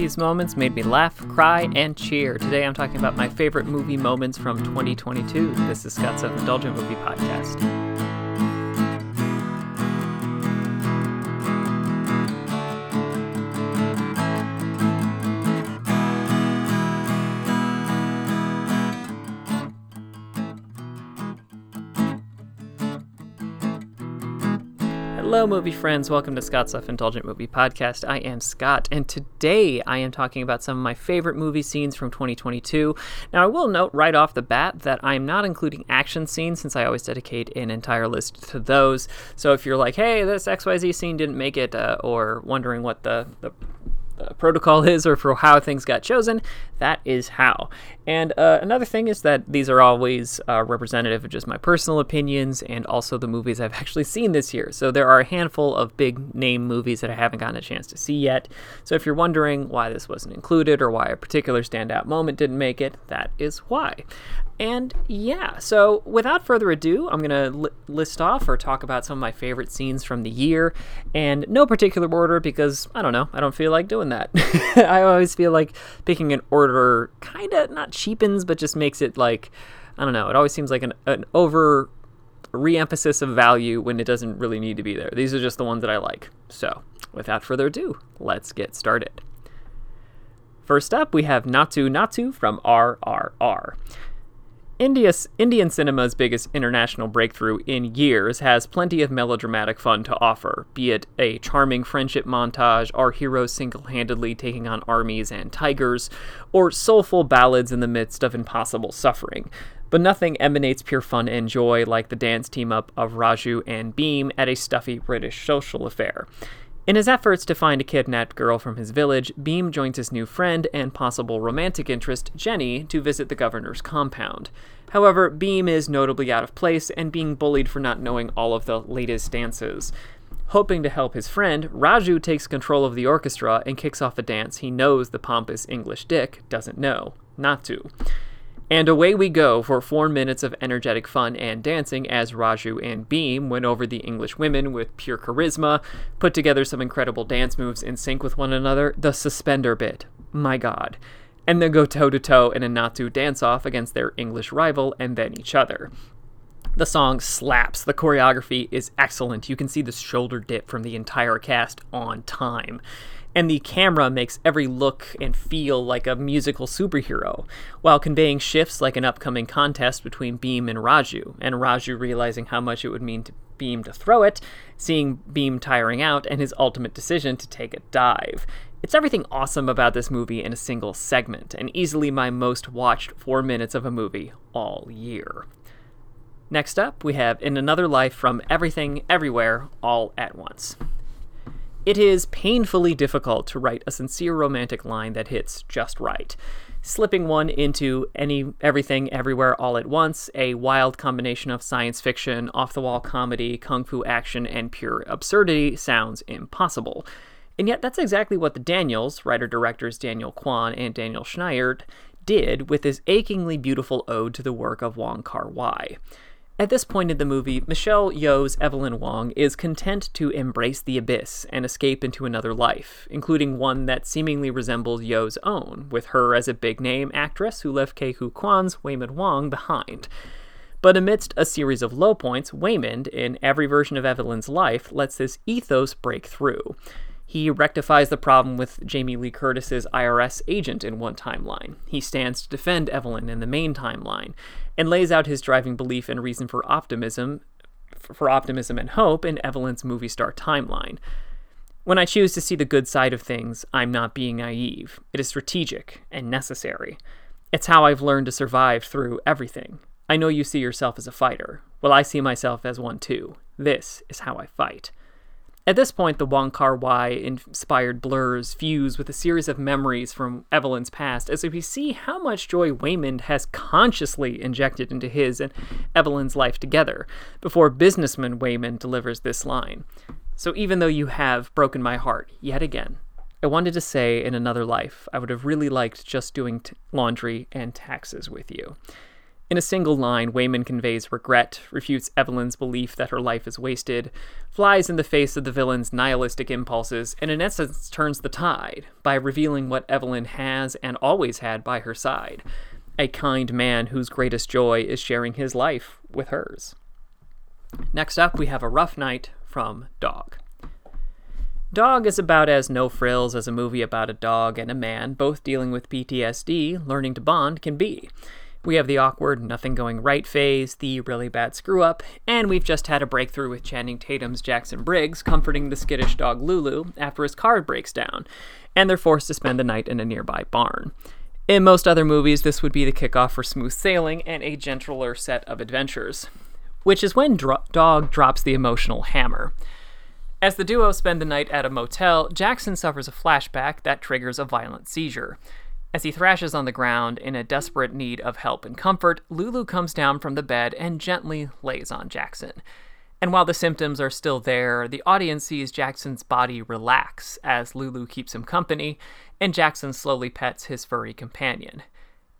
These moments made me laugh, cry, and cheer. Today I'm talking about my favorite movie moments from 2022. This is Scott's Self Indulgent Movie Podcast. Hello, movie friends. Welcome to Scott's Self Indulgent Movie Podcast. I am Scott, and today I am talking about some of my favorite movie scenes from 2022. Now, I will note right off the bat that I'm not including action scenes since I always dedicate an entire list to those. So if you're like, hey, this XYZ scene didn't make it, uh, or wondering what the, the uh, protocol is or for how things got chosen, that is how. And uh, another thing is that these are always uh, representative of just my personal opinions and also the movies I've actually seen this year. So there are a handful of big name movies that I haven't gotten a chance to see yet. So if you're wondering why this wasn't included or why a particular standout moment didn't make it, that is why. And yeah, so without further ado, I'm going to li- list off or talk about some of my favorite scenes from the year, and no particular order because I don't know, I don't feel like doing that. I always feel like picking an order kind of not cheapens, but just makes it like, I don't know, it always seems like an, an over re-emphasis of value when it doesn't really need to be there. These are just the ones that I like. So, without further ado, let's get started. First up, we have Naatu Naatu from RRR. India's, Indian cinema's biggest international breakthrough in years has plenty of melodramatic fun to offer, be it a charming friendship montage, our heroes single handedly taking on armies and tigers, or soulful ballads in the midst of impossible suffering. But nothing emanates pure fun and joy like the dance team up of Raju and Bheem at a stuffy British social affair. In his efforts to find a kidnapped girl from his village, Bheem joins his new friend and possible romantic interest, Jenny, to visit the governor's compound. However, Bheem is notably out of place and being bullied for not knowing all of the latest dances. Hoping to help his friend, Raju takes control of the orchestra and kicks off a dance he knows the pompous English Dick doesn't know not to. And away we go for four minutes of energetic fun and dancing as Raju and Bheem went over the English women with pure charisma, put together some incredible dance moves in sync with one another. The suspender bit, my god. And then go toe to toe in a Naatu dance off against their English rival and then each other. The song slaps. The choreography is excellent. You can see the shoulder dip from the entire cast on time and the camera makes every look and feel like a musical superhero, while conveying shifts like an upcoming contest between Bheem and Raju, and Raju realizing how much it would mean to Bheem to throw it, seeing Bheem tiring out, and his ultimate decision to take a dive. It's everything awesome about this movie in a single segment, and easily my most watched four minutes of a movie all year. Next up, we have In Another Life from Everything, Everywhere, All at Once. It is painfully difficult to write a sincere romantic line that hits just right. Slipping one into any everything everywhere all at once, a wild combination of science fiction, off-the-wall comedy, kung fu action, and pure absurdity sounds impossible. And yet that's exactly what the Daniels, writer-directors Daniel Kwan and Daniel Scheinert, did with this achingly beautiful ode to the work of Wong Kar-wai. At this point in the movie, Michelle Yeoh's Evelyn Wong is content to embrace the abyss and escape into another life, including one that seemingly resembles Yeoh's own, with her as a big name actress who left Ke Huy Quan's Waymond Wong behind. But amidst a series of low points, Waymond, in every version of Evelyn's life, lets this ethos break through. He rectifies the problem with Jamie Lee Curtis's IRS agent in one timeline. He stands to defend Evelyn in the main timeline, and lays out his driving belief and reason for optimism, for optimism and hope in Evelyn's movie star timeline. When I choose to see the good side of things, I'm not being naive. It is strategic and necessary. It's how I've learned to survive through everything. I know you see yourself as a fighter. Well, I see myself as one too. This is how I fight. At this point, the Wong Kar Wai inspired blurs fuse with a series of memories from Evelyn's past as we see how much joy Waymond has consciously injected into his and Evelyn's life together before businessman Waymond delivers this line. So even though you have broken my heart yet again, I wanted to say in another life, I would have really liked just doing t- laundry and taxes with you. In a single line, Waymond conveys regret, refutes Evelyn's belief that her life is wasted, flies in the face of the villain's nihilistic impulses, and in essence turns the tide by revealing what Evelyn has and always had by her side a kind man whose greatest joy is sharing his life with hers. Next up, we have A Rough Night from Dog. Dog is about as no frills as a movie about a dog and a man, both dealing with PTSD, learning to bond, can be. We have the awkward, nothing going right phase, the really bad screw up, and we've just had a breakthrough with Channing Tatum's Jackson Briggs comforting the skittish dog Lulu after his car breaks down, and they're forced to spend the night in a nearby barn. In most other movies, this would be the kickoff for smooth sailing and a gentler set of adventures, which is when Dro- Dog drops the emotional hammer. As the duo spend the night at a motel, Jackson suffers a flashback that triggers a violent seizure. As he thrashes on the ground in a desperate need of help and comfort, Lulu comes down from the bed and gently lays on Jackson. And while the symptoms are still there, the audience sees Jackson's body relax as Lulu keeps him company, and Jackson slowly pets his furry companion.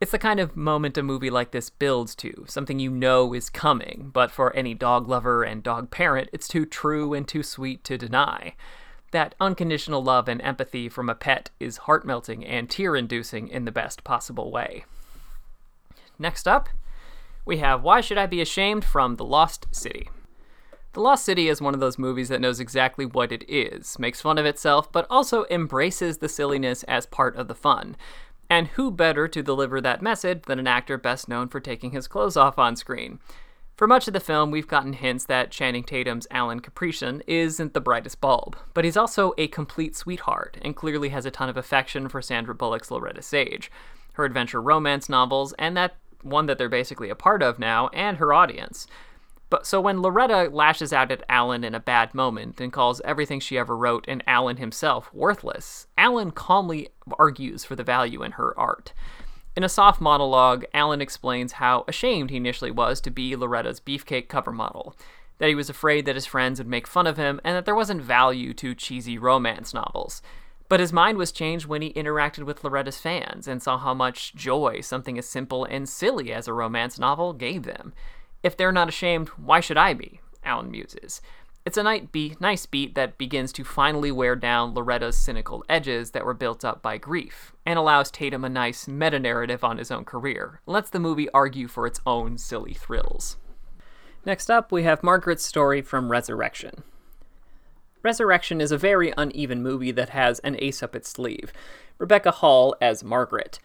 It's the kind of moment a movie like this builds to, something you know is coming, but for any dog lover and dog parent, it's too true and too sweet to deny. That unconditional love and empathy from a pet is heart melting and tear inducing in the best possible way. Next up, we have Why Should I Be Ashamed from The Lost City. The Lost City is one of those movies that knows exactly what it is, makes fun of itself, but also embraces the silliness as part of the fun, and who better to deliver that message than an actor best known for taking his clothes off on screen? For much of the film, we've gotten hints that Channing Tatum's Alan Caprison isn't the brightest bulb, but he's also a complete sweetheart and clearly has a ton of affection for Sandra Bullock's Loretta Sage, her adventure romance novels, and that one that they're basically a part of now, and her audience. But so when Loretta lashes out at Alan in a bad moment and calls everything she ever wrote and Alan himself worthless, Alan calmly argues for the value in her art. In a soft monologue, Alan explains how ashamed he initially was to be Loretta's beefcake cover model, that he was afraid that his friends would make fun of him, and that there wasn't value to cheesy romance novels. But his mind was changed when he interacted with Loretta's fans and saw how much joy something as simple and silly as a romance novel gave them. If they're not ashamed, why should I be? Alan muses. It's a nice beat that begins to finally wear down Loretta's cynical edges that were built up by grief, and allows Tatum a nice meta narrative on his own career, lets the movie argue for its own silly thrills. Next up, we have Margaret's story from Resurrection. Resurrection is a very uneven movie that has an ace up its sleeve. Rebecca Hall as Margaret,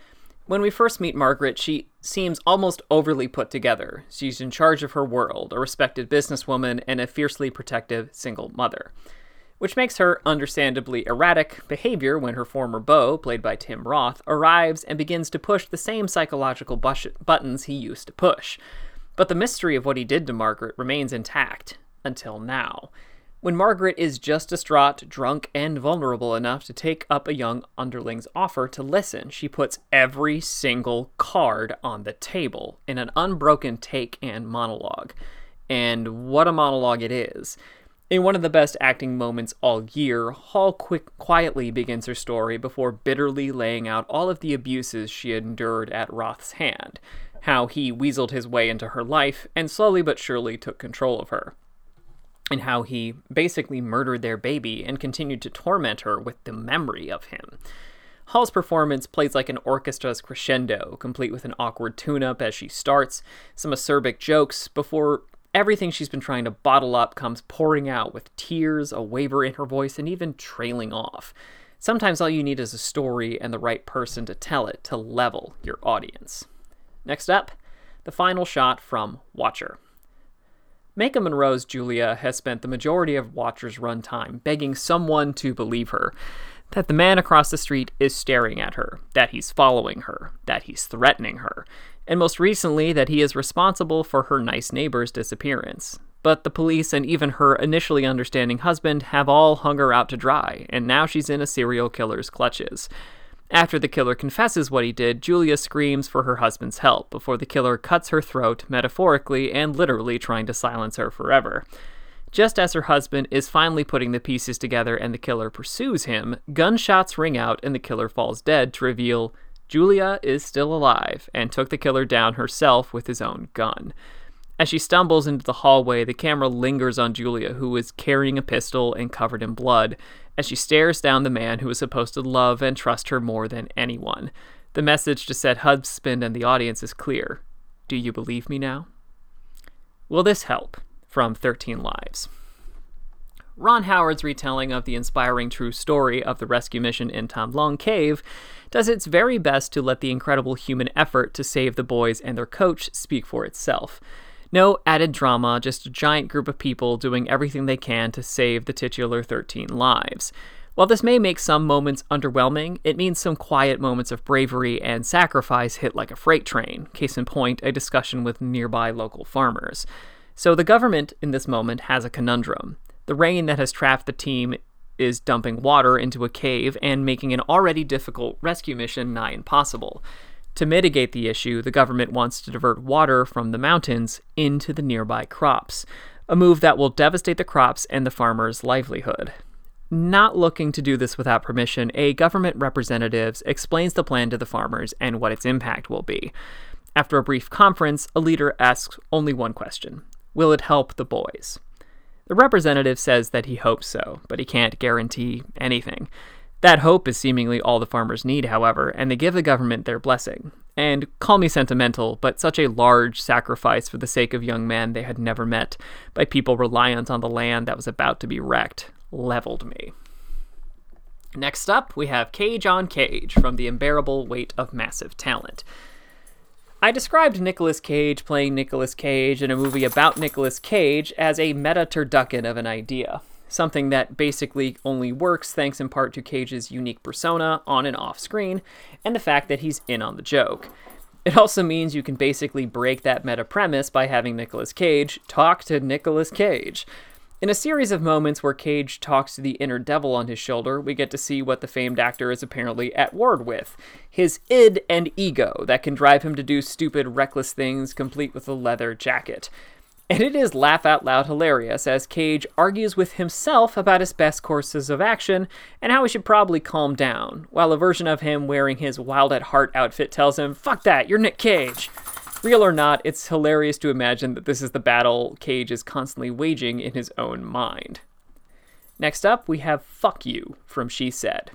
when we first meet Margaret, she seems almost overly put together. She's in charge of her world, a respected businesswoman, and a fiercely protective single mother. Which makes her understandably erratic behavior when her former beau, played by Tim Roth, arrives and begins to push the same psychological buttons he used to push. But the mystery of what he did to Margaret remains intact until now when Margaret is just distraught, drunk, and vulnerable enough to take up a young underling's offer to listen, she puts every single card on the table in an unbroken take and monologue. And what a monologue it is. In one of the best acting moments all year, Hall quick, quietly begins her story before bitterly laying out all of the abuses she endured at Roth's hand, how he weaseled his way into her life and slowly but surely took control of her and how he basically murdered their baby and continued to torment her with the memory of him. Hall's performance plays like an orchestra's crescendo, complete with an awkward tune up as she starts, some acerbic jokes, before everything she's been trying to bottle up comes pouring out with tears, a waver in her voice, and even trailing off. Sometimes all you need is a story and the right person to tell it to level your audience. Next up, the final shot from Watcher. Maika Monroe's Julia has spent the majority of Watcher's runtime begging someone to believe her that the man across the street is staring at her, that he's following her, that he's threatening her, and most recently that he is responsible for her nice neighbor's disappearance. But the police and even her initially understanding husband have all hung her out to dry, and now she's in a serial killer's clutches. After the killer confesses what he did, Julia screams for her husband's help before the killer cuts her throat, metaphorically and literally trying to silence her forever. Just as her husband is finally putting the pieces together and the killer pursues him, gunshots ring out and the killer falls dead to reveal Julia is still alive and took the killer down herself with his own gun. As she stumbles into the hallway, the camera lingers on Julia, who is carrying a pistol and covered in blood, as she stares down the man who is supposed to love and trust her more than anyone. The message to said husband and the audience is clear Do you believe me now? Will this help? From 13 Lives. Ron Howard's retelling of the inspiring true story of the rescue mission in Tham Luang Cave does its very best to let the incredible human effort to save the boys and their coach speak for itself. No added drama, just a giant group of people doing everything they can to save the titular 13 lives. While this may make some moments underwhelming, it means some quiet moments of bravery and sacrifice hit like a freight train. Case in point, a discussion with nearby local farmers. So the government in this moment has a conundrum. The rain that has trapped the team is dumping water into a cave and making an already difficult rescue mission nigh impossible. To mitigate the issue, the government wants to divert water from the mountains into the nearby crops, a move that will devastate the crops and the farmers' livelihood. Not looking to do this without permission, a government representative explains the plan to the farmers and what its impact will be. After a brief conference, a leader asks only one question Will it help the boys? The representative says that he hopes so, but he can't guarantee anything. That hope is seemingly all the farmers need, however, and they give the government their blessing. And call me sentimental, but such a large sacrifice for the sake of young men they had never met by people reliant on the land that was about to be wrecked leveled me. Next up, we have Cage on Cage from The Unbearable Weight of Massive Talent. I described Nicolas Cage playing Nicolas Cage in a movie about Nicolas Cage as a meta turducken of an idea, something that basically only works thanks in part to Cage's unique persona on and off screen, and the fact that he's in on the joke. It also means you can basically break that meta premise by having Nicolas Cage talk to Nicolas Cage. In a series of moments where Cage talks to the inner devil on his shoulder, we get to see what the famed actor is apparently at war with his id and ego that can drive him to do stupid, reckless things, complete with a leather jacket. And it is laugh out loud hilarious as Cage argues with himself about his best courses of action and how he should probably calm down, while a version of him wearing his Wild at Heart outfit tells him, Fuck that, you're Nick Cage. Real or not, it's hilarious to imagine that this is the battle Cage is constantly waging in his own mind. Next up, we have Fuck You from She Said.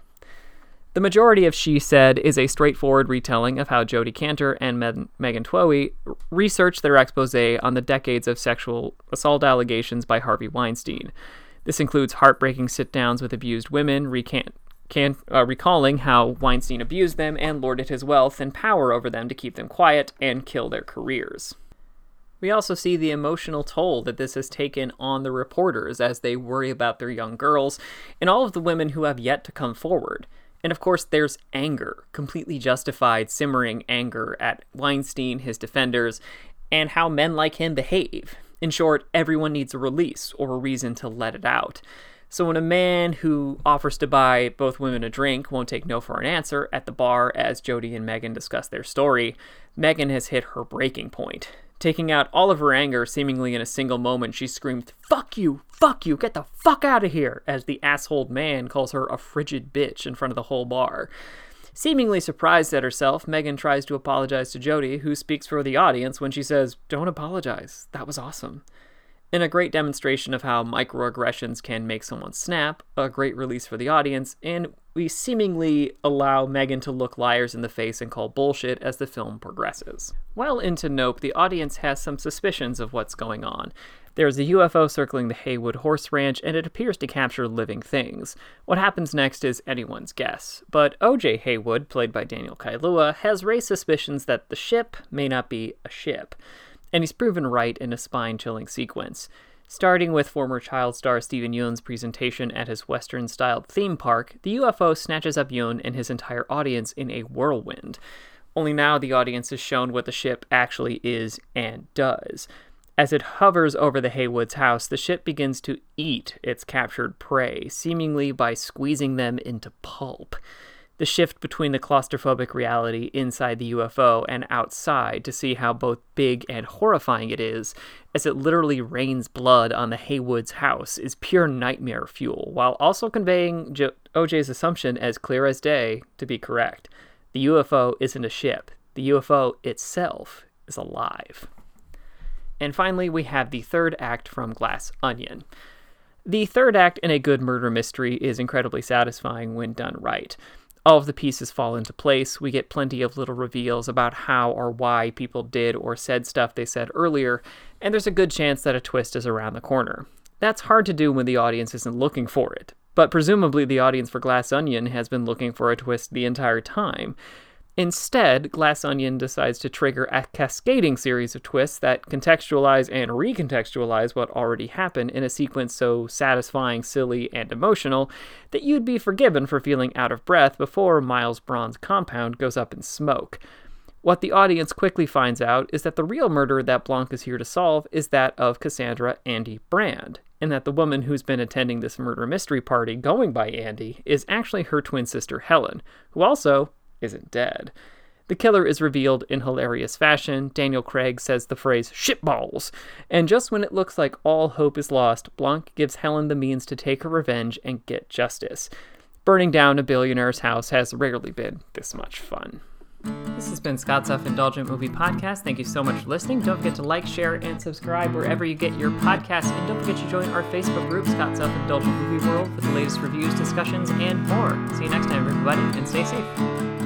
The majority of She Said is a straightforward retelling of how Jodi Kantor and Meg- Megan Twohey researched their expose on the decades of sexual assault allegations by Harvey Weinstein. This includes heartbreaking sit downs with abused women, recant- can, uh, recalling how Weinstein abused them and lorded his wealth and power over them to keep them quiet and kill their careers. We also see the emotional toll that this has taken on the reporters as they worry about their young girls and all of the women who have yet to come forward. And of course, there's anger, completely justified, simmering anger at Weinstein, his defenders, and how men like him behave. In short, everyone needs a release or a reason to let it out. So when a man who offers to buy both women a drink won't take no for an answer at the bar as Jodi and Megan discuss their story, Megan has hit her breaking point. Taking out all of her anger seemingly in a single moment, she screams, Fuck you! Fuck you! Get the fuck out of here! as the asshole man calls her a frigid bitch in front of the whole bar. Seemingly surprised at herself, Megan tries to apologize to Jodi, who speaks for the audience when she says, Don't apologize. That was awesome. In a great demonstration of how microaggressions can make someone snap, a great release for the audience, and we seemingly allow Megan to look liars in the face and call bullshit as the film progresses. Well into Nope, the audience has some suspicions of what's going on. There's a UFO circling the Haywood Horse Ranch, and it appears to capture living things. What happens next is anyone's guess. But OJ Haywood, played by Daniel Kaluuya, has raised suspicions that the ship may not be a ship and he's proven right in a spine chilling sequence. Starting with former child star Steven Yeun's presentation at his Western styled theme park, the UFO snatches up Yeun and his entire audience in a whirlwind. Only now the audience is shown what the ship actually is and does. As it hovers over the Haywoods' house, the ship begins to eat its captured prey, seemingly by squeezing them into pulp the shift between the claustrophobic reality inside the UFO and outside to see how both big and horrifying it is, as it literally rains blood on the Haywood's house, is pure nightmare fuel, while also conveying jo- OJ's assumption as clear as day to be correct. The UFO isn't a ship, the UFO itself is alive. And finally, we have the third act from Glass Onion. The third act in a good murder mystery is incredibly satisfying when done right. All of the pieces fall into place. We get plenty of little reveals about how or why people did or said stuff they said earlier, and there's a good chance that a twist is around the corner. That's hard to do when the audience isn't looking for it, but presumably the audience for Glass Onion has been looking for a twist the entire time. Instead, Glass Onion decides to trigger a cascading series of twists that contextualize and recontextualize what already happened in a sequence so satisfying, silly, and emotional that you'd be forgiven for feeling out of breath before Miles Bron's compound goes up in smoke. What the audience quickly finds out is that the real murder that Blanc is here to solve is that of Cassandra Andi Brand, and that the woman who's been attending this murder mystery party going by Andi is actually her twin sister Helen, who also isn't dead. The killer is revealed in hilarious fashion. Daniel Craig says the phrase shitballs. And just when it looks like all hope is lost, Blanc gives Helen the means to take her revenge and get justice. Burning down a billionaire's house has rarely been this much fun. This has been Scott's Self Indulgent Movie Podcast. Thank you so much for listening. Don't forget to like, share, and subscribe wherever you get your podcasts. And don't forget to join our Facebook group, Scott's Self Indulgent Movie World, for the latest reviews, discussions, and more. See you next time, everybody, and stay safe.